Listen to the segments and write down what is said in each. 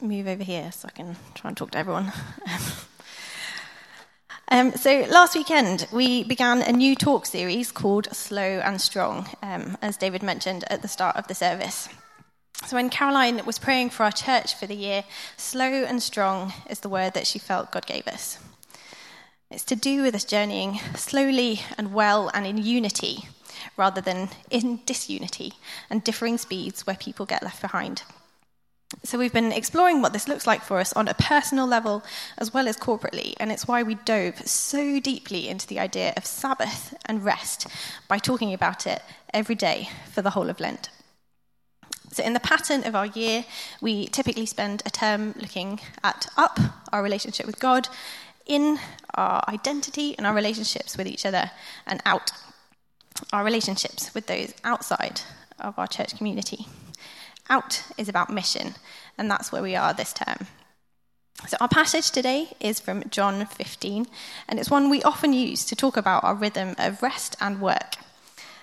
move over here so I can try and talk to everyone. um, so, last weekend, we began a new talk series called Slow and Strong, um, as David mentioned at the start of the service. So, when Caroline was praying for our church for the year, slow and strong is the word that she felt God gave us. It's to do with us journeying slowly and well and in unity rather than in disunity and differing speeds where people get left behind. So, we've been exploring what this looks like for us on a personal level as well as corporately, and it's why we dove so deeply into the idea of Sabbath and rest by talking about it every day for the whole of Lent. So, in the pattern of our year, we typically spend a term looking at up, our relationship with God, in our identity and our relationships with each other, and out, our relationships with those outside of our church community. Out is about mission, and that's where we are this term. So, our passage today is from John 15, and it's one we often use to talk about our rhythm of rest and work.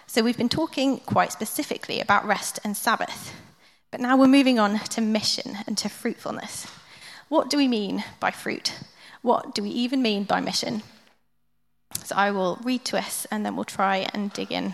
So, we've been talking quite specifically about rest and Sabbath, but now we're moving on to mission and to fruitfulness. What do we mean by fruit? What do we even mean by mission? So, I will read to us and then we'll try and dig in.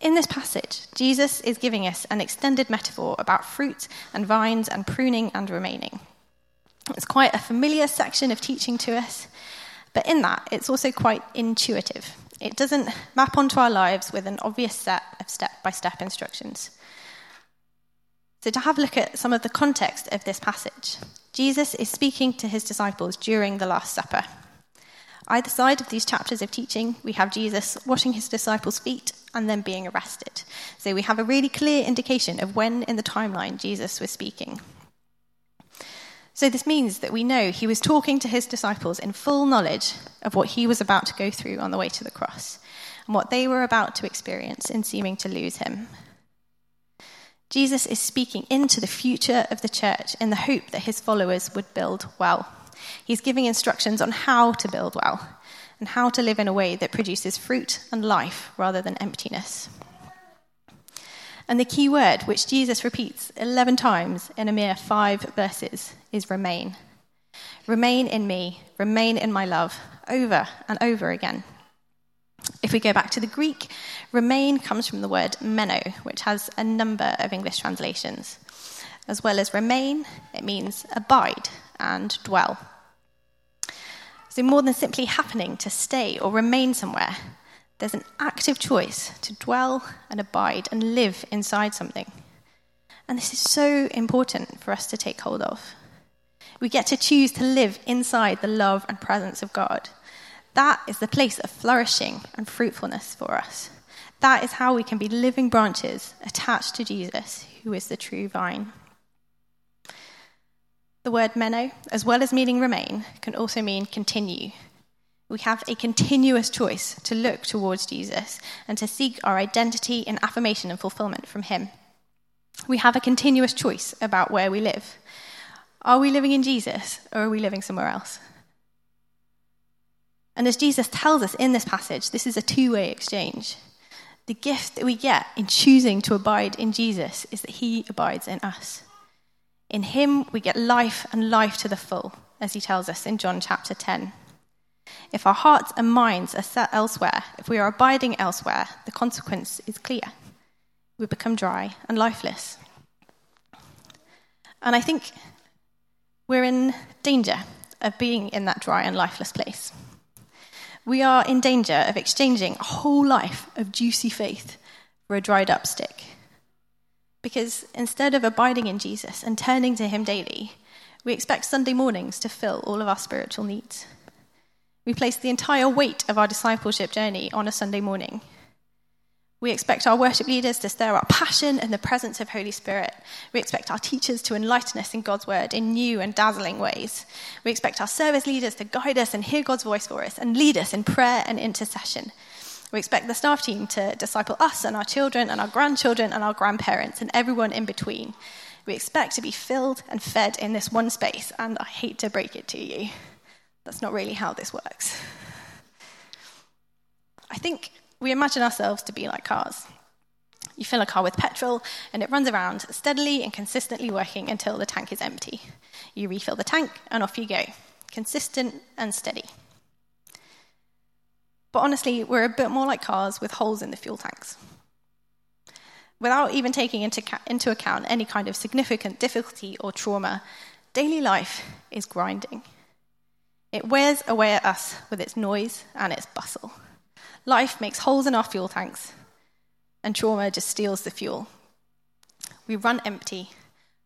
In this passage, Jesus is giving us an extended metaphor about fruit and vines and pruning and remaining. It's quite a familiar section of teaching to us, but in that, it's also quite intuitive. It doesn't map onto our lives with an obvious set of step by step instructions. So, to have a look at some of the context of this passage, Jesus is speaking to his disciples during the Last Supper. Either side of these chapters of teaching, we have Jesus washing his disciples' feet and then being arrested. So we have a really clear indication of when in the timeline Jesus was speaking. So this means that we know he was talking to his disciples in full knowledge of what he was about to go through on the way to the cross and what they were about to experience in seeming to lose him. Jesus is speaking into the future of the church in the hope that his followers would build well. He's giving instructions on how to build well and how to live in a way that produces fruit and life rather than emptiness. And the key word, which Jesus repeats 11 times in a mere five verses, is remain. Remain in me, remain in my love, over and over again. If we go back to the Greek, remain comes from the word meno, which has a number of English translations. As well as remain, it means abide and dwell. So, more than simply happening to stay or remain somewhere, there's an active choice to dwell and abide and live inside something. And this is so important for us to take hold of. We get to choose to live inside the love and presence of God. That is the place of flourishing and fruitfulness for us. That is how we can be living branches attached to Jesus, who is the true vine. The word meno, as well as meaning remain, can also mean continue. We have a continuous choice to look towards Jesus and to seek our identity and affirmation and fulfillment from Him. We have a continuous choice about where we live. Are we living in Jesus or are we living somewhere else? And as Jesus tells us in this passage, this is a two way exchange. The gift that we get in choosing to abide in Jesus is that he abides in us. In him, we get life and life to the full, as he tells us in John chapter 10. If our hearts and minds are set elsewhere, if we are abiding elsewhere, the consequence is clear. We become dry and lifeless. And I think we're in danger of being in that dry and lifeless place. We are in danger of exchanging a whole life of juicy faith for a dried up stick. Because instead of abiding in Jesus and turning to Him daily, we expect Sunday mornings to fill all of our spiritual needs. We place the entire weight of our discipleship journey on a Sunday morning. We expect our worship leaders to stir up passion in the presence of Holy Spirit. We expect our teachers to enlighten us in God's word in new and dazzling ways. We expect our service leaders to guide us and hear God's voice for us and lead us in prayer and intercession. We expect the staff team to disciple us and our children and our grandchildren and our grandparents and everyone in between. We expect to be filled and fed in this one space, and I hate to break it to you. That's not really how this works. I think we imagine ourselves to be like cars. You fill a car with petrol, and it runs around steadily and consistently working until the tank is empty. You refill the tank, and off you go, consistent and steady. But honestly, we're a bit more like cars with holes in the fuel tanks. Without even taking into, into account any kind of significant difficulty or trauma, daily life is grinding. It wears away at us with its noise and its bustle. Life makes holes in our fuel tanks, and trauma just steals the fuel. We run empty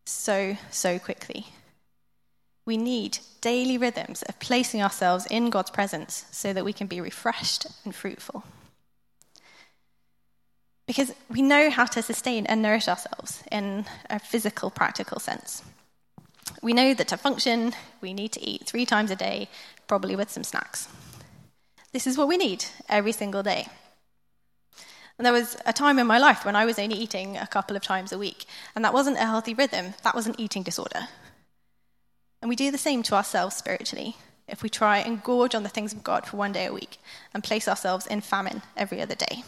so, so quickly. We need daily rhythms of placing ourselves in God's presence so that we can be refreshed and fruitful. Because we know how to sustain and nourish ourselves in a physical, practical sense. We know that to function, we need to eat three times a day, probably with some snacks. This is what we need every single day. And there was a time in my life when I was only eating a couple of times a week, and that wasn't a healthy rhythm, that was an eating disorder. And we do the same to ourselves spiritually if we try and gorge on the things of God for one day a week and place ourselves in famine every other day.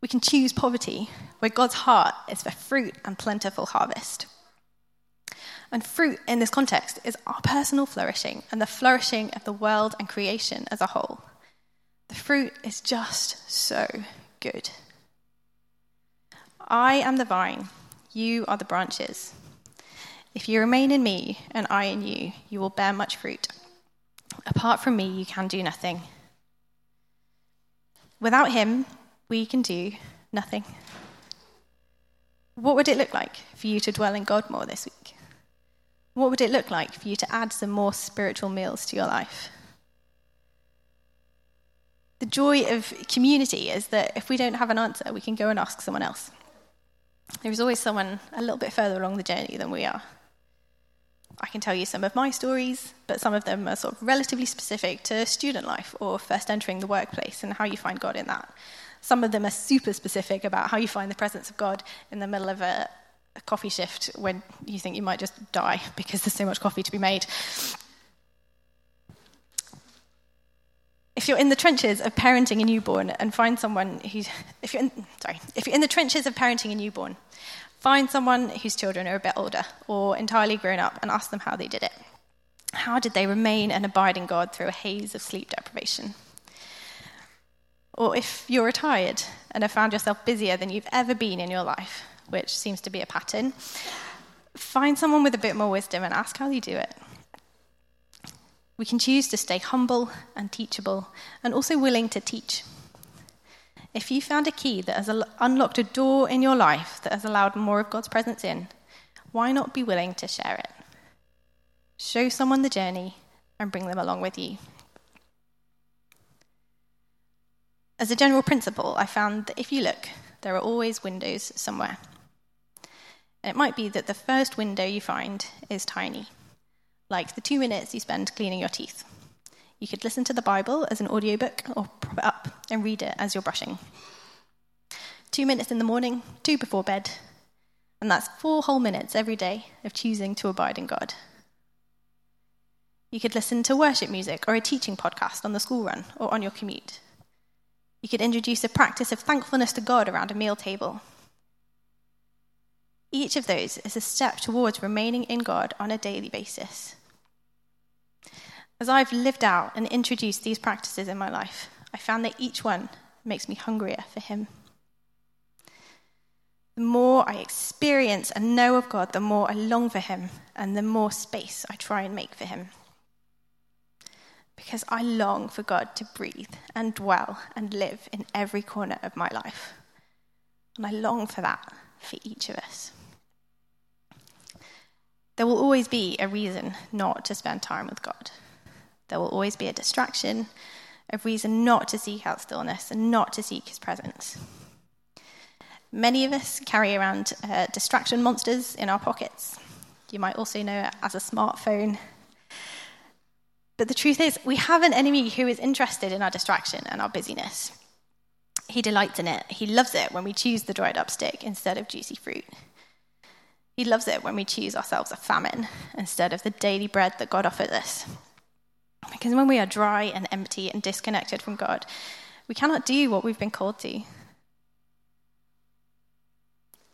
We can choose poverty, where God's heart is for fruit and plentiful harvest. And fruit in this context is our personal flourishing and the flourishing of the world and creation as a whole. The fruit is just so good. I am the vine, you are the branches. If you remain in me and I in you, you will bear much fruit. Apart from me, you can do nothing. Without him, we can do nothing. What would it look like for you to dwell in God more this week? What would it look like for you to add some more spiritual meals to your life? The joy of community is that if we don't have an answer, we can go and ask someone else. There is always someone a little bit further along the journey than we are. I can tell you some of my stories, but some of them are sort of relatively specific to student life or first entering the workplace and how you find God in that. Some of them are super specific about how you find the presence of God in the middle of a, a coffee shift when you think you might just die because there's so much coffee to be made. If you're in the trenches of parenting a newborn and find someone who's, if you're in, sorry, if you're in the trenches of parenting a newborn, find someone whose children are a bit older or entirely grown up and ask them how they did it. How did they remain and abide in God through a haze of sleep deprivation? Or if you're retired and have found yourself busier than you've ever been in your life, which seems to be a pattern, find someone with a bit more wisdom and ask how they do it. We can choose to stay humble and teachable and also willing to teach. If you found a key that has unlocked a door in your life that has allowed more of God's presence in, why not be willing to share it? Show someone the journey and bring them along with you. As a general principle, I found that if you look, there are always windows somewhere. It might be that the first window you find is tiny, like the two minutes you spend cleaning your teeth. You could listen to the Bible as an audiobook or prop it up and read it as you're brushing. Two minutes in the morning, two before bed, and that's four whole minutes every day of choosing to abide in God. You could listen to worship music or a teaching podcast on the school run or on your commute. You could introduce a practice of thankfulness to God around a meal table. Each of those is a step towards remaining in God on a daily basis. As I've lived out and introduced these practices in my life, I found that each one makes me hungrier for Him. The more I experience and know of God, the more I long for Him and the more space I try and make for Him. Because I long for God to breathe and dwell and live in every corner of my life. And I long for that for each of us. There will always be a reason not to spend time with God. There will always be a distraction, a reason not to seek out stillness and not to seek His presence. Many of us carry around uh, distraction monsters in our pockets. You might also know it as a smartphone. But the truth is, we have an enemy who is interested in our distraction and our busyness. He delights in it. He loves it when we choose the dried up stick instead of juicy fruit. He loves it when we choose ourselves a famine instead of the daily bread that God offers us. Because when we are dry and empty and disconnected from God, we cannot do what we've been called to.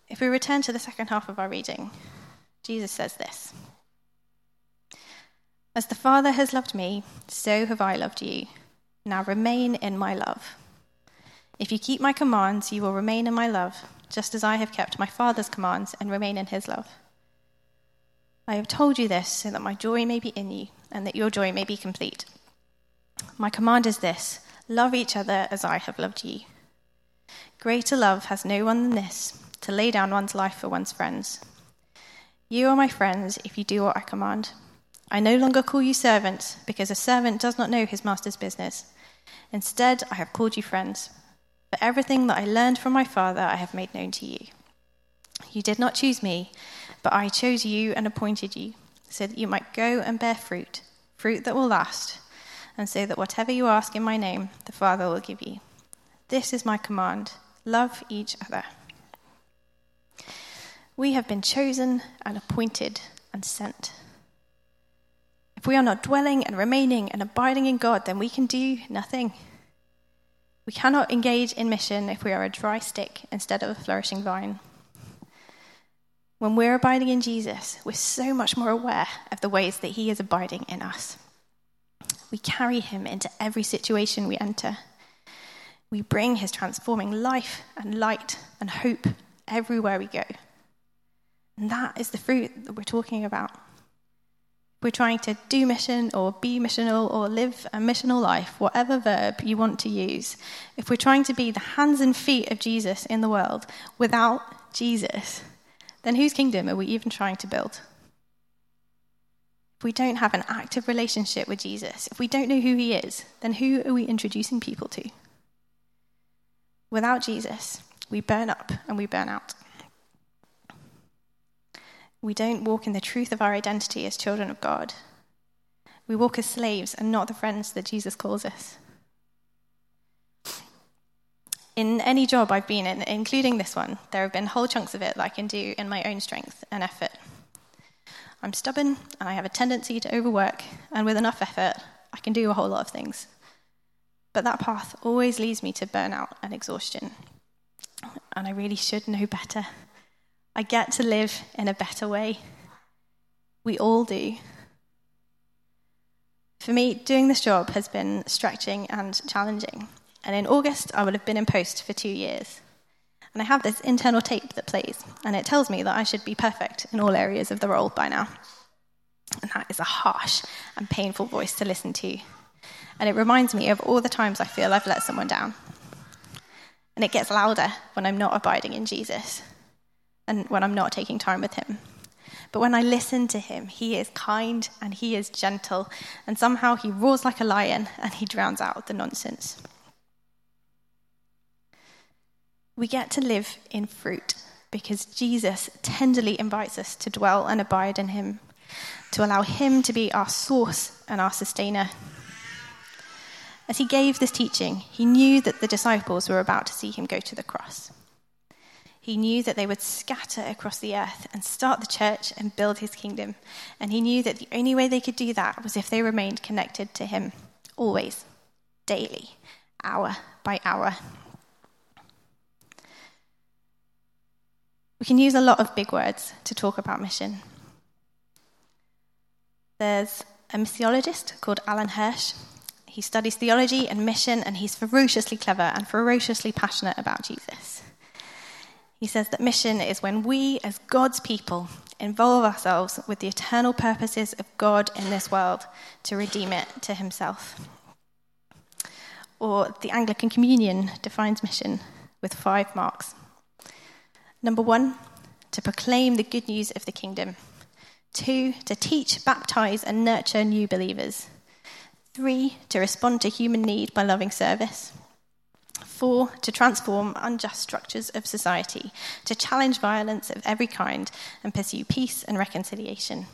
If we return to the second half of our reading, Jesus says this As the Father has loved me, so have I loved you. Now remain in my love. If you keep my commands, you will remain in my love, just as I have kept my Father's commands and remain in his love. I have told you this so that my joy may be in you and that your joy may be complete. My command is this love each other as I have loved you. Greater love has no one than this to lay down one's life for one's friends. You are my friends if you do what I command. I no longer call you servants, because a servant does not know his master's business. Instead, I have called you friends. For everything that I learned from my Father, I have made known to you. You did not choose me, but I chose you and appointed you, so that you might go and bear fruit, fruit that will last, and so that whatever you ask in my name, the Father will give you. This is my command love each other. We have been chosen and appointed and sent. If we are not dwelling and remaining and abiding in God, then we can do nothing. We cannot engage in mission if we are a dry stick instead of a flourishing vine. When we're abiding in Jesus, we're so much more aware of the ways that He is abiding in us. We carry Him into every situation we enter. We bring His transforming life and light and hope everywhere we go. And that is the fruit that we're talking about. We're trying to do mission or be missional or live a missional life, whatever verb you want to use. If we're trying to be the hands and feet of Jesus in the world without Jesus, then whose kingdom are we even trying to build? If we don't have an active relationship with Jesus, if we don't know who he is, then who are we introducing people to? Without Jesus, we burn up and we burn out we don't walk in the truth of our identity as children of God. We walk as slaves and not the friends that Jesus calls us. In any job I've been in, including this one, there have been whole chunks of it that I can do in my own strength and effort. I'm stubborn and I have a tendency to overwork, and with enough effort, I can do a whole lot of things. But that path always leads me to burnout and exhaustion. And I really should know better. I get to live in a better way. We all do. For me, doing this job has been stretching and challenging. And in August, I would have been in post for two years. And I have this internal tape that plays, and it tells me that I should be perfect in all areas of the role by now. And that is a harsh and painful voice to listen to. And it reminds me of all the times I feel I've let someone down. And it gets louder when I'm not abiding in Jesus and when I'm not taking time with him. But when I listen to him, he is kind and he is gentle, and somehow he roars like a lion and he drowns out the nonsense. We get to live in fruit because Jesus tenderly invites us to dwell and abide in him, to allow him to be our source and our sustainer. As he gave this teaching, he knew that the disciples were about to see him go to the cross. He knew that they would scatter across the earth and start the church and build his kingdom. And he knew that the only way they could do that was if they remained connected to him, always, daily, hour by hour. We can use a lot of big words to talk about mission. There's a missiologist called Alan Hirsch. He studies theology and mission, and he's ferociously clever and ferociously passionate about Jesus. He says that mission is when we, as God's people, involve ourselves with the eternal purposes of God in this world to redeem it to Himself. Or the Anglican Communion defines mission with five marks. Number one, to proclaim the good news of the kingdom. Two, to teach, baptize, and nurture new believers. Three, to respond to human need by loving service. Four, to transform unjust structures of society, to challenge violence of every kind and pursue peace and reconciliation.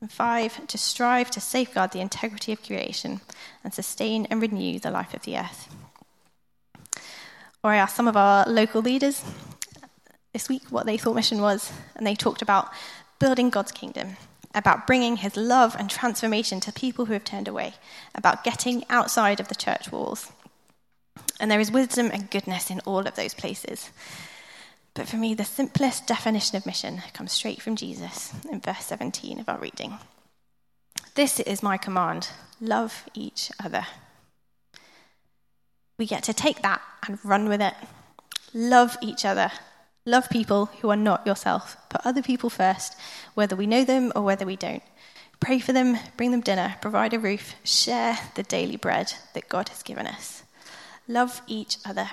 And five, to strive to safeguard the integrity of creation and sustain and renew the life of the earth. Or I asked some of our local leaders this week what they thought mission was, and they talked about building God's kingdom, about bringing his love and transformation to people who have turned away, about getting outside of the church walls, and there is wisdom and goodness in all of those places. But for me, the simplest definition of mission comes straight from Jesus in verse 17 of our reading. This is my command love each other. We get to take that and run with it. Love each other. Love people who are not yourself. Put other people first, whether we know them or whether we don't. Pray for them, bring them dinner, provide a roof, share the daily bread that God has given us. Love each other,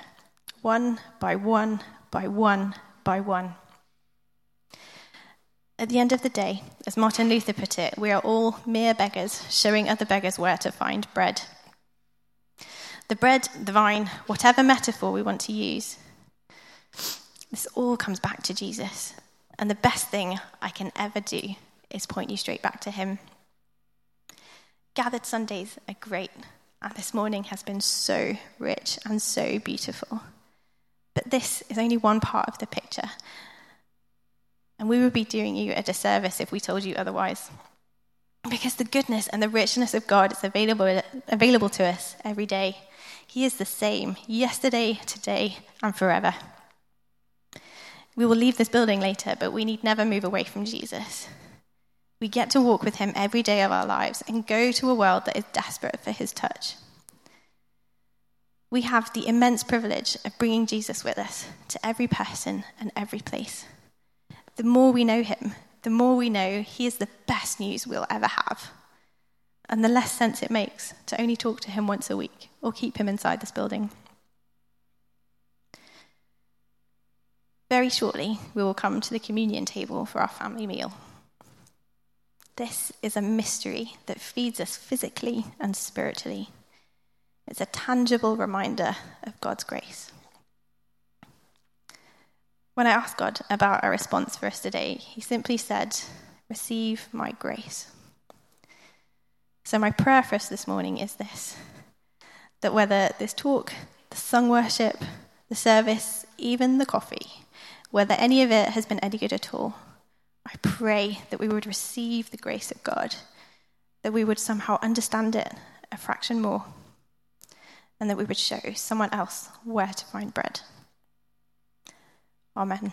one by one by one by one. At the end of the day, as Martin Luther put it, we are all mere beggars, showing other beggars where to find bread. The bread, the vine, whatever metaphor we want to use, this all comes back to Jesus. And the best thing I can ever do is point you straight back to Him. Gathered Sundays are great, and this morning has been so rich and so beautiful. But this is only one part of the picture. And we would be doing you a disservice if we told you otherwise. Because the goodness and the richness of God is available, available to us every day. He is the same yesterday, today, and forever. We will leave this building later, but we need never move away from Jesus. We get to walk with him every day of our lives and go to a world that is desperate for his touch. We have the immense privilege of bringing Jesus with us to every person and every place. The more we know him, the more we know he is the best news we'll ever have. And the less sense it makes to only talk to him once a week or keep him inside this building. Very shortly, we will come to the communion table for our family meal. This is a mystery that feeds us physically and spiritually. It's a tangible reminder of God's grace. When I asked God about a response for us today, He simply said, Receive my grace. So, my prayer for us this morning is this that whether this talk, the sung worship, the service, even the coffee, whether any of it has been any good at all, I pray that we would receive the grace of God, that we would somehow understand it a fraction more, and that we would show someone else where to find bread. Amen.